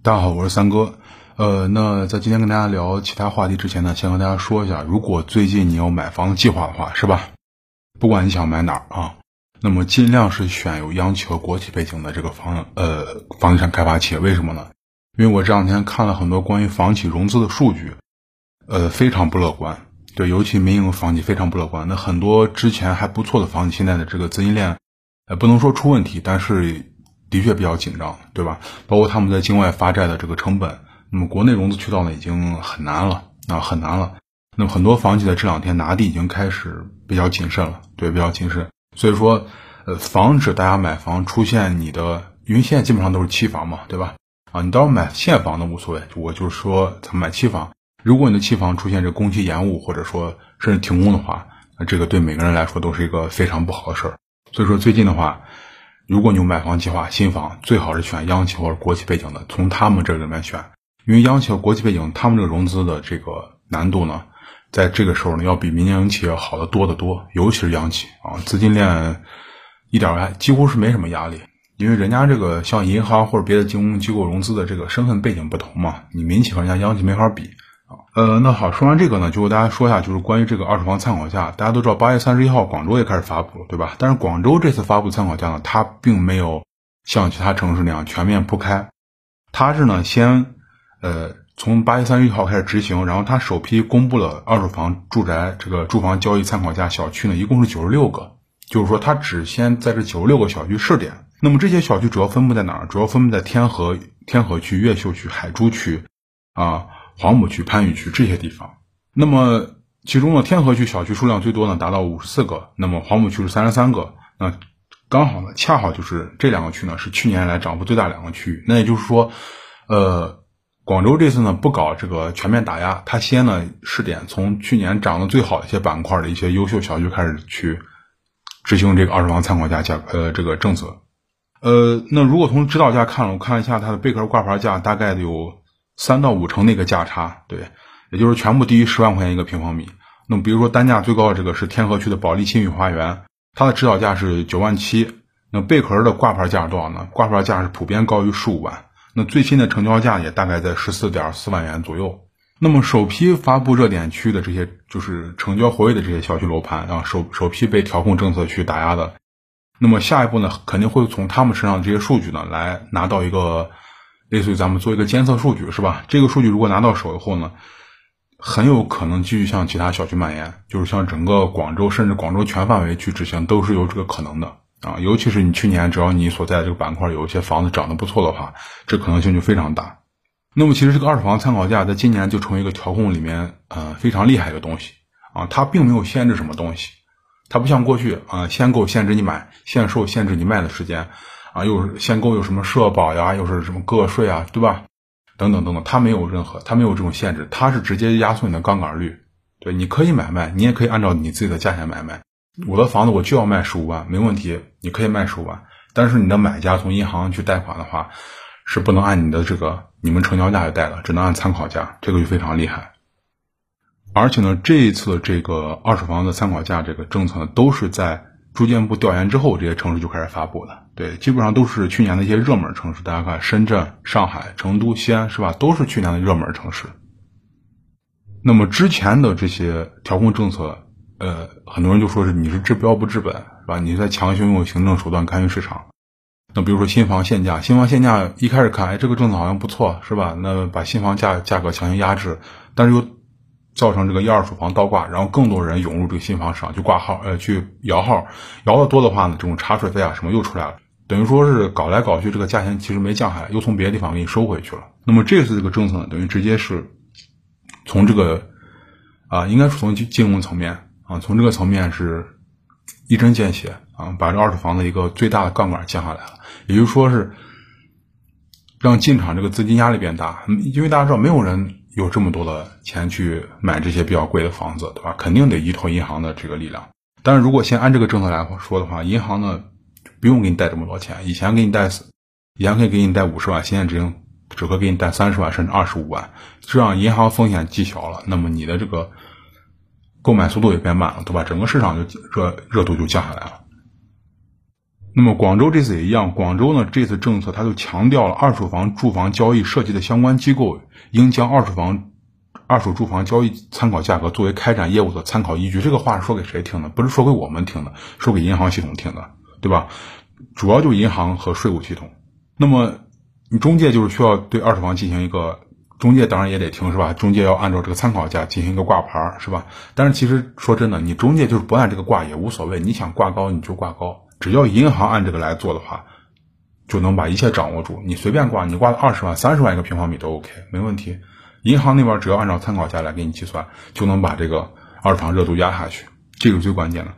大家好，我是三哥。呃，那在今天跟大家聊其他话题之前呢，先和大家说一下，如果最近你有买房计划的话，是吧？不管你想买哪儿啊，那么尽量是选有央企和国企背景的这个房呃房地产开发企业。为什么呢？因为我这两天看了很多关于房企融资的数据，呃，非常不乐观。对，尤其民营房企非常不乐观。那很多之前还不错的房企，现在的这个资金链，呃，不能说出问题，但是。的确比较紧张，对吧？包括他们在境外发债的这个成本，那么国内融资渠道呢已经很难了啊，很难了。那么很多房企在这两天拿地已经开始比较谨慎了，对，比较谨慎。所以说，呃，防止大家买房出现你的，因为现在基本上都是期房嘛，对吧？啊，你到时候买现房的无所谓，我就是说咱们买期房，如果你的期房出现这工期延误或者说甚至停工的话，那这个对每个人来说都是一个非常不好的事儿。所以说最近的话。如果你有买房计划，新房最好是选央企或者国企背景的，从他们这里面选，因为央企和国企背景，他们这个融资的这个难度呢，在这个时候呢，要比民营企业好得多得多，尤其是央企。啊，资金链一点几乎是没什么压力，因为人家这个像银行或者别的金融机构融资的这个身份背景不同嘛，你民企和人家央企没法比。呃，那好，说完这个呢，就和大家说一下，就是关于这个二手房参考价。大家都知道，八月三十一号广州也开始发布了，对吧？但是广州这次发布参考价呢，它并没有像其他城市那样全面铺开，它是呢先呃从八月三十一号开始执行，然后它首批公布了二手房住宅这个住房交易参考价小区呢，一共是九十六个，就是说它只先在这九十六个小区试点。那么这些小区主要分布在哪儿？主要分布在天河天河区、越秀区、海珠区啊。黄浦区、番禺区这些地方，那么其中呢，天河区小区数量最多呢，达到五十四个，那么黄浦区是三十三个，那刚好呢，恰好就是这两个区呢是去年来涨幅最大两个区域。那也就是说，呃，广州这次呢不搞这个全面打压，它先呢试点从去年涨得最好的一些板块的一些优秀小区开始去执行这个二手房参考价价呃这个政策。呃，那如果从指导价看了，我看了一下它的贝壳挂牌价，大概有。三到五成的一个价差，对，也就是全部低于十万块钱一个平方米。那么，比如说单价最高的这个是天河区的保利新宇花园，它的指导价是九万七。那贝壳的挂牌价是多少呢？挂牌价是普遍高于十五万。那最新的成交价也大概在十四点四万元左右。那么首批发布热点区的这些，就是成交活跃的这些小区楼盘啊，首首批被调控政策去打压的。那么下一步呢，肯定会从他们身上这些数据呢，来拿到一个。类似于咱们做一个监测数据是吧？这个数据如果拿到手以后呢，很有可能继续向其他小区蔓延，就是向整个广州甚至广州全范围去执行，都是有这个可能的啊。尤其是你去年只要你所在的这个板块有一些房子涨得不错的话，这可能性就非常大。那么其实这个二手房参考价在今年就成为一个调控里面呃非常厉害的东西啊，它并没有限制什么东西，它不像过去啊限购限制你买，限售限制你卖的时间。啊，又是限购，有什么社保呀，又是什么个税啊，对吧？等等等等，它没有任何，它没有这种限制，它是直接压缩你的杠杆率。对，你可以买卖，你也可以按照你自己的价钱买卖。我的房子我就要卖十五万，没问题，你可以卖十五万。但是你的买家从银行去贷款的话，是不能按你的这个你们成交价去贷的，只能按参考价，这个就非常厉害。而且呢，这一次的这个二手房的参考价这个政策呢，都是在。住建部调研之后，这些城市就开始发布了。对，基本上都是去年的一些热门城市。大家看，深圳、上海、成都、西安，是吧？都是去年的热门城市。那么之前的这些调控政策，呃，很多人就说是你是治标不治本，是吧？你在强行用行政手段干预市场。那比如说新房限价，新房限价一开始看，哎，这个政策好像不错，是吧？那把新房价价格强行压制，但是又。造成这个一二手房倒挂，然后更多人涌入这个新房市场去挂号，呃，去摇号，摇的多的话呢，这种茶水费啊什么又出来了，等于说是搞来搞去，这个价钱其实没降下来，又从别的地方给你收回去了。那么这次这个政策呢，等于直接是从这个啊，应该是从金金融层面啊，从这个层面是一针见血啊，把这二手房的一个最大的杠杆降下来了，也就是说是让进场这个资金压力变大，因为大家知道没有人。有这么多的钱去买这些比较贵的房子，对吧？肯定得依托银行的这个力量。但是如果先按这个政策来说的话，银行呢不用给你贷这么多钱。以前给你贷，以前可以给你贷五十万，现在只能只可给你贷三十万甚至二十五万，这样银行风险既小了，那么你的这个购买速度也变慢了，对吧？整个市场就热热度就降下来了。那么广州这次也一样，广州呢这次政策它就强调了二手房住房交易涉及的相关机构应将二手房、二手住房交易参考价格作为开展业务的参考依据。这个话是说给谁听的？不是说给我们听的，说给银行系统听的，对吧？主要就银行和税务系统。那么你中介就是需要对二手房进行一个中介，当然也得听是吧？中介要按照这个参考价进行一个挂牌是吧？但是其实说真的，你中介就是不按这个挂也无所谓，你想挂高你就挂高。只要银行按这个来做的话，就能把一切掌握住。你随便挂，你挂二十万、三十万一个平方米都 OK，没问题。银行那边只要按照参考价来给你计算，就能把这个二房热度压下去，这个最关键的。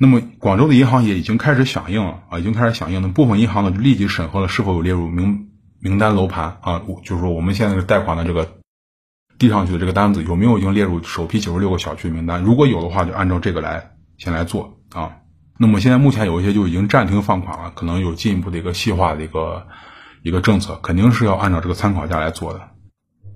那么广州的银行也已经开始响应了啊，已经开始响应。了部分银行呢就立即审核了是否有列入名名单楼盘啊，就是说我们现在的贷款的这个递上去的这个单子有没有已经列入首批九十六个小区名单？如果有的话，就按照这个来先来做啊。那么现在目前有一些就已经暂停放款了，可能有进一步的一个细化的一个一个政策，肯定是要按照这个参考价来做的。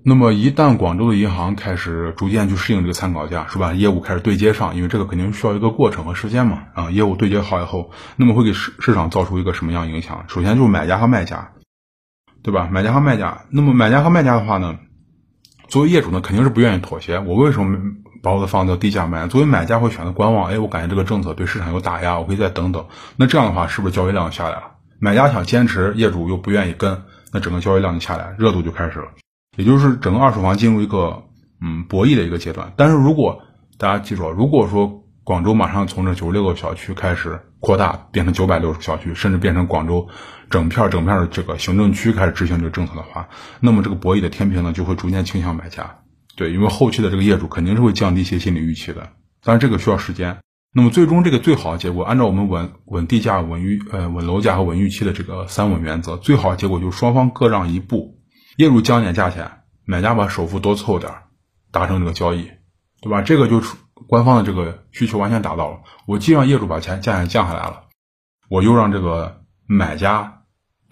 那么一旦广州的银行开始逐渐去适应这个参考价，是吧？业务开始对接上，因为这个肯定需要一个过程和时间嘛。啊，业务对接好以后，那么会给市市场造出一个什么样影响？首先就是买家和卖家，对吧？买家和卖家，那么买家和卖家的话呢，作为业主呢，肯定是不愿意妥协。我为什么？把我的房子低价卖，作为买家会选择观望。哎，我感觉这个政策对市场有打压，我可以再等等。那这样的话，是不是交易量就下来了？买家想坚持，业主又不愿意跟，那整个交易量就下来，热度就开始了。也就是整个二手房进入一个嗯博弈的一个阶段。但是如果大家记住，如果说广州马上从这九十六个小区开始扩大，变成九百六十个小区，甚至变成广州整片整片的这个行政区开始执行这个政策的话，那么这个博弈的天平呢，就会逐渐倾向买家。对，因为后期的这个业主肯定是会降低一些心理预期的，但是这个需要时间。那么最终这个最好的结果，按照我们稳稳地价、稳预呃稳楼价和稳预期的这个三稳原则，最好的结果就是双方各让一步，业主降点价钱，买家把首付多凑点，达成这个交易，对吧？这个就官方的这个需求完全达到了。我既让业主把钱价钱降下来了，我又让这个买家。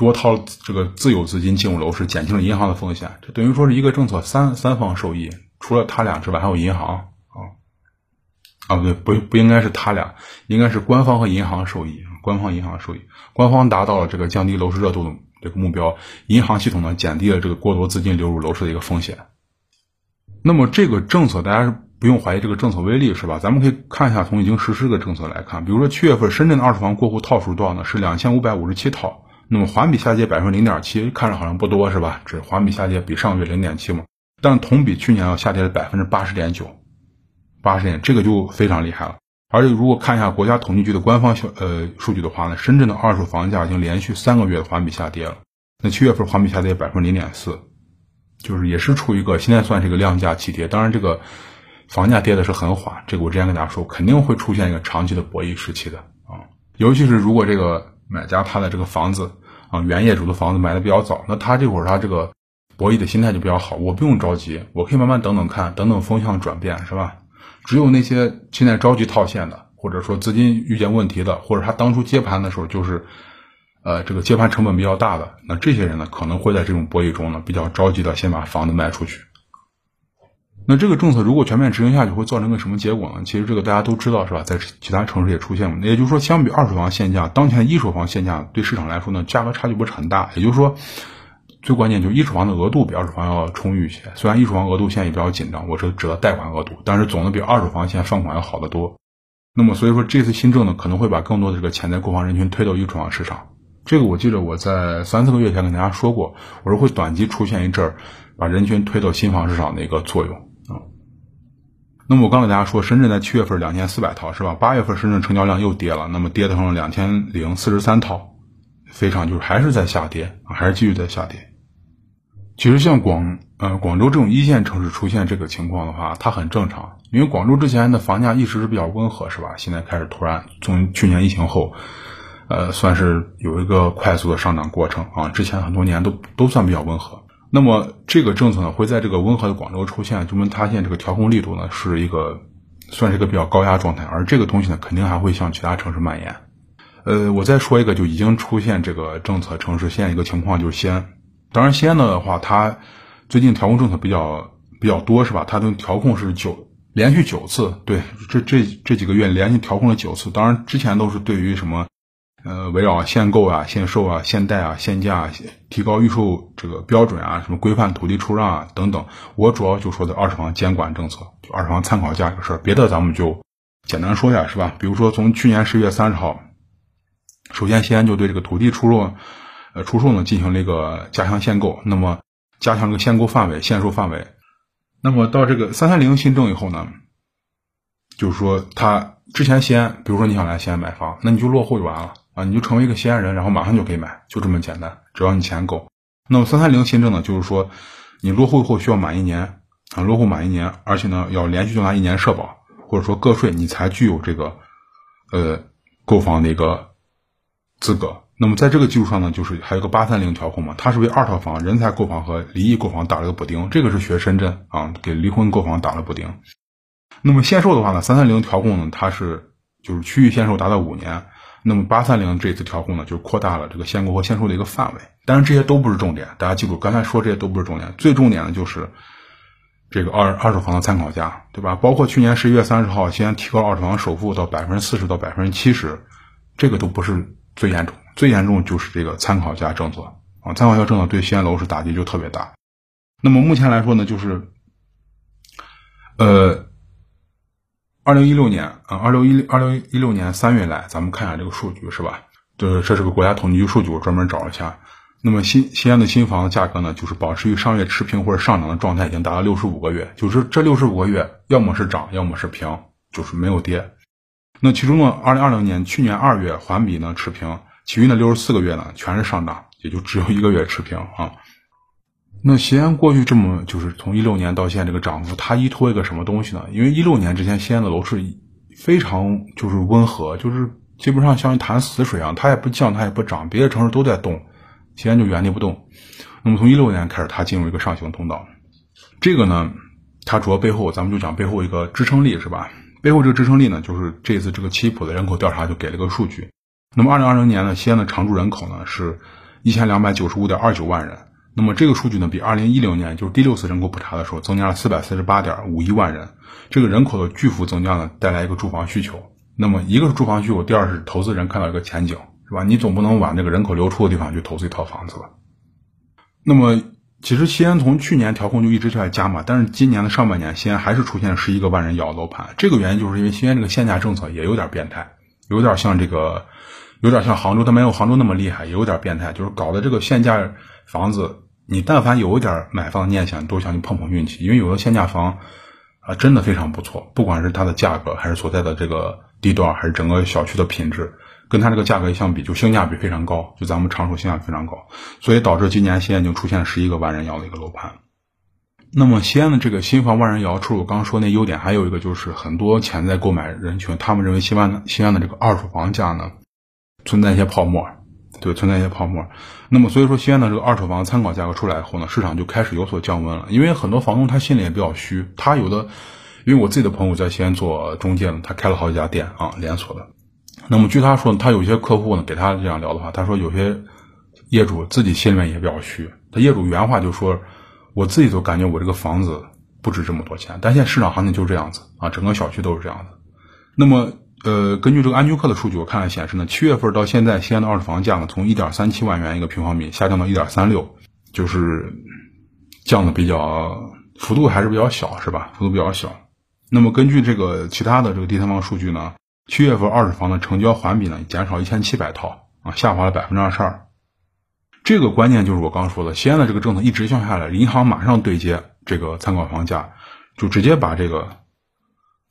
多掏这个自有资金进入楼市，减轻了银行的风险，这等于说是一个政策三三方受益。除了他俩之外，还有银行啊啊不对，不不应该是他俩，应该是官方和银行受益。官方银行受益，官方达到了这个降低楼市热度的这个目标，银行系统呢减低了这个过多资金流入楼市的一个风险。那么这个政策大家是不用怀疑这个政策威力是吧？咱们可以看一下从已经实施的政策来看，比如说七月份深圳的二手房过户套数多少呢？是两千五百五十七套。那么环比下跌百分之零点七，看着好像不多是吧？只环比下跌比上个月零点七嘛，但同比去年要下跌了百分之八十点九，八十点，这个就非常厉害了。而且如果看一下国家统计局的官方消呃数据的话呢，深圳的二手房价已经连续三个月环比下跌了。那七月份环比下跌百分之零点四，就是也是处于一个现在算是一个量价齐跌。当然这个房价跌的是很缓，这个我之前跟大家说，肯定会出现一个长期的博弈时期的啊，尤其是如果这个买家他的这个房子。啊，原业主的房子买的比较早，那他这会儿他这个博弈的心态就比较好，我不用着急，我可以慢慢等等看，等等风向转变，是吧？只有那些现在着急套现的，或者说资金遇见问题的，或者他当初接盘的时候就是，呃，这个接盘成本比较大的，那这些人呢，可能会在这种博弈中呢，比较着急的先把房子卖出去。那这个政策如果全面执行下去，会造成个什么结果呢？其实这个大家都知道，是吧？在其他城市也出现了。也就是说，相比二手房限价，当前一手房限价对市场来说呢，价格差距不是很大。也就是说，最关键就是一手房的额度比二手房要充裕一些。虽然一手房额度现在也比较紧张，我是指的贷款额度，但是总的比二手房现在放款要好得多。那么，所以说这次新政呢，可能会把更多的这个潜在购房人群推到一手房市场。这个我记得我在三四个月前跟大家说过，我说会短期出现一阵儿把人群推到新房市场的一个作用。那么我刚给大家说，深圳在七月份两千四百套是吧？八月份深圳成交量又跌了，那么跌成了两千零四十三套，非常就是还是在下跌还是继续在下跌。其实像广呃广州这种一线城市出现这个情况的话，它很正常，因为广州之前的房价一直是比较温和是吧？现在开始突然从去年疫情后，呃算是有一个快速的上涨过程啊，之前很多年都都算比较温和。那么这个政策呢，会在这个温和的广州出现，说明它现在这个调控力度呢是一个算是一个比较高压状态，而这个东西呢，肯定还会向其他城市蔓延。呃，我再说一个，就已经出现这个政策城市，现在一个情况就是西安。当然，西安的话，它最近调控政策比较比较多，是吧？它的调控是九连续九次，对，这这这几个月连续调控了九次。当然，之前都是对于什么呃，围绕限购啊、限售啊、限贷啊、限价、啊提高预售这个标准啊，什么规范土地出让啊等等，我主要就说的二手房监管政策，就二手房参考价这个事儿，别的咱们就简单说一下，是吧？比如说从去年十月三十号，首先西安就对这个土地出售，呃，出售呢进行了一个加强限购，那么加强这个限购范围、限售范围，那么到这个三三零新政以后呢，就是说他之前西安，比如说你想来西安买房，那你就落户就完了。啊，你就成为一个西安人，然后马上就可以买，就这么简单，只要你钱够。那么三三零新政呢，就是说你落户后需要满一年啊，落户满一年，而且呢要连续缴纳一年社保或者说个税，你才具有这个呃购房的一个资格。那么在这个基础上呢，就是还有个八三零调控嘛，它是为二套房人才购房和离异购房打了个补丁，这个是学深圳啊，给离婚购房打了补丁。那么限售的话呢，三三零调控呢，它是就是区域限售达到五年。那么八三零这次调控呢，就扩大了这个限购和限售的一个范围。当然这些都不是重点，大家记住，刚才说这些都不是重点，最重点的就是这个二二手房的参考价，对吧？包括去年十一月三十号，西安提高二手房首付到百分之四十到百分之七十，这个都不是最严重，最严重就是这个参考价政策啊，参考价政策对西安楼市打击就特别大。那么目前来说呢，就是呃。二零一六年啊，二零一六二零一六年三月来，咱们看一下这个数据是吧？对，这是个国家统计局数据，我专门找了一下。那么新西安的新房价格呢，就是保持与上月持平或者上涨的状态，已经达到六十五个月。就是这六十五个月，要么是涨，要么是平，就是没有跌。那其中呢，二零二零年去年二月环比呢持平，其余的六十四个月呢全是上涨，也就只有一个月持平啊。那西安过去这么就是从一六年到现在这个涨幅，它依托一个什么东西呢？因为一六年之前西安的楼市非常就是温和，就是基本上像一潭死水一样，它也不降，它也不涨，别的城市都在动，西安就原地不动。那么从一六年开始，它进入一个上行通道。这个呢，它主要背后咱们就讲背后一个支撑力是吧？背后这个支撑力呢，就是这次这个七普的人口调查就给了个数据。那么二零二零年呢，西安的常住人口呢是一千两百九十五点二九万人。那么这个数据呢，比二零一零年就是第六次人口普查的时候增加了四百四十八点五一万人。这个人口的巨幅增加呢，带来一个住房需求。那么一个是住房需求，第二是投资人看到一个前景，是吧？你总不能往这个人口流出的地方去投资一套房子吧？那么其实西安从去年调控就一直在加嘛，但是今年的上半年，西安还是出现十一个万人摇楼盘。这个原因就是因为西安这个限价政策也有点变态，有点像这个，有点像杭州，它没有杭州那么厉害，也有点变态，就是搞的这个限价。房子，你但凡有一点买房的念想，都想去碰碰运气，因为有的限价房啊，真的非常不错，不管是它的价格，还是所在的这个地段，还是整个小区的品质，跟它这个价格相比，就性价比非常高，就咱们常说性价比非常高，所以导致今年西安就出现十一个万人摇的一个楼盘。那么西安的这个新房万人摇，除了我刚刚说那优点，还有一个就是很多潜在购买人群，他们认为西安西安的这个二手房价呢存在一些泡沫。对，存在一些泡沫，那么所以说西安的这个二手房参考价格出来以后呢，市场就开始有所降温了。因为很多房东他心里也比较虚，他有的，因为我自己的朋友在西安做中介呢，他开了好几家店啊，连锁的。那么据他说，他有些客户呢给他这样聊的话，他说有些业主自己心里面也比较虚。他业主原话就说：“我自己都感觉我这个房子不值这么多钱。”但现在市场行情就是这样子啊，整个小区都是这样的。那么。呃，根据这个安居客的数据，我看了显示呢，七月份到现在，西安的二手房价呢，从一点三七万元一个平方米下降到一点三六，就是降的比较幅度还是比较小，是吧？幅度比较小。那么根据这个其他的这个第三方数据呢，七月份二手房的成交环比呢减少一千七百套啊，下滑了百分之二十二。这个关键就是我刚说的，西安的这个政策一直降下来，银行马上对接这个参考房价，就直接把这个。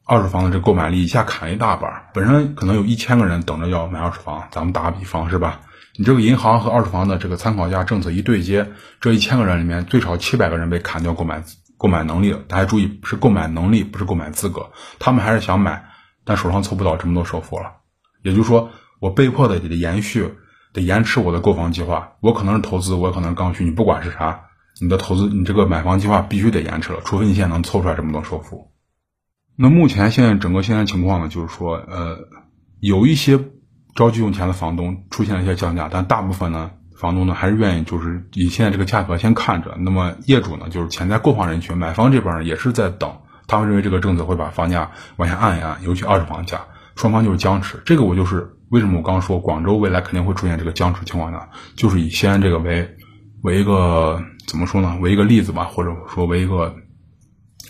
二手房的这购买力一下砍一大半，本身可能有一千个人等着要买二手房，咱们打个比方是吧？你这个银行和二手房的这个参考价政策一对接，这一千个人里面最少七百个人被砍掉购买购买能力了。大家注意，是购买能力，不是购买资格。他们还是想买，但手上凑不到这么多首付了。也就是说，我被迫的得延续，得延迟我的购房计划。我可能是投资，我可能刚需，你不管是啥，你的投资，你这个买房计划必须得延迟了，除非你现在能凑出来这么多首付。那目前现在整个现在情况呢，就是说，呃，有一些着急用钱的房东出现了一些降价，但大部分呢，房东呢还是愿意就是以现在这个价格先看着。那么业主呢，就是潜在购房人群，买方这边呢也是在等，他们认为这个政策会把房价往下按一按，尤其二手房价，双方就是僵持。这个我就是为什么我刚刚说广州未来肯定会出现这个僵持情况呢？就是以西安这个为为一个怎么说呢？为一个例子吧，或者说为一个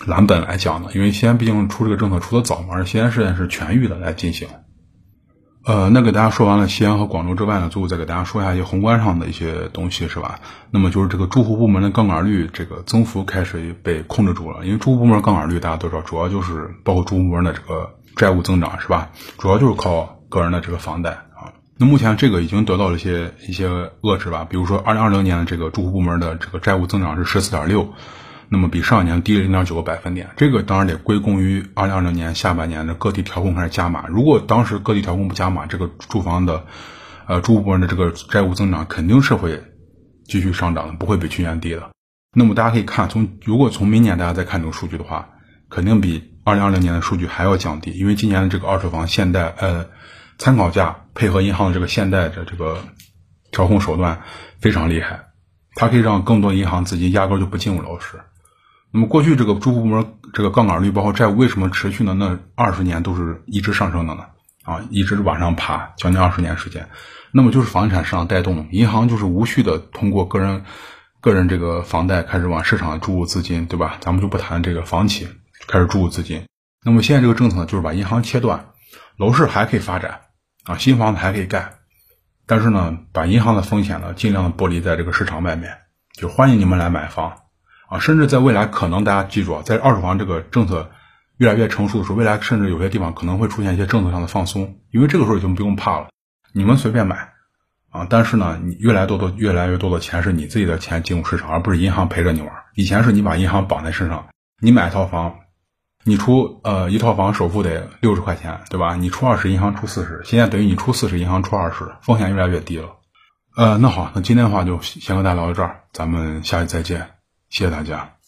蓝本来讲呢？因为西安毕竟出这个政策出的早嘛，而西安事件是全域的来进行。呃，那给大家说完了西安和广州之外呢，最后再给大家说一下一些宏观上的一些东西，是吧？那么就是这个住户部门的杠杆率这个增幅开始被控制住了，因为住户部门杠杆率大家都知道，主要就是包括住户部门的这个债务增长，是吧？主要就是靠个人的这个房贷啊。那目前这个已经得到了一些一些遏制吧，比如说二零二零年的这个住户部门的这个债务增长是十四点六。那么比上一年低了零点九个百分点，这个当然得归功于二零二零年下半年的各地调控开始加码。如果当时各地调控不加码，这个住房的，呃，住户部门的这个债务增长肯定是会继续上涨的，不会比去年低的。那么大家可以看，从如果从明年大家再看这个数据的话，肯定比二零二零年的数据还要降低，因为今年的这个二手房限贷，呃，参考价配合银行的这个限贷的这个调控手段非常厉害，它可以让更多银行资金压根就不进入楼市。那么过去这个住户部门这个杠杆率包括债务为什么持续呢？那二十年都是一直上升的呢？啊，一直往上爬，将近二十年时间。那么就是房地产市场带动，银行就是无序的通过个人个人这个房贷开始往市场注入资金，对吧？咱们就不谈这个房企开始注入资金。那么现在这个政策呢，就是把银行切断，楼市还可以发展啊，新房子还可以盖，但是呢，把银行的风险呢尽量的剥离在这个市场外面，就欢迎你们来买房。啊，甚至在未来可能大家记住啊，在二手房这个政策越来越成熟的时候，未来甚至有些地方可能会出现一些政策上的放松，因为这个时候已经不用怕了，你们随便买啊。但是呢，你越来越多的越来越多的钱是你自己的钱进入市场，而不是银行陪着你玩。以前是你把银行绑在身上，你买一套房，你出呃一套房首付得六十块钱，对吧？你出二十，银行出四十，现在等于你出四十，银行出二十，风险越来越低了。呃，那好，那今天的话就先和大家聊到这儿，咱们下期再见。谢谢大家。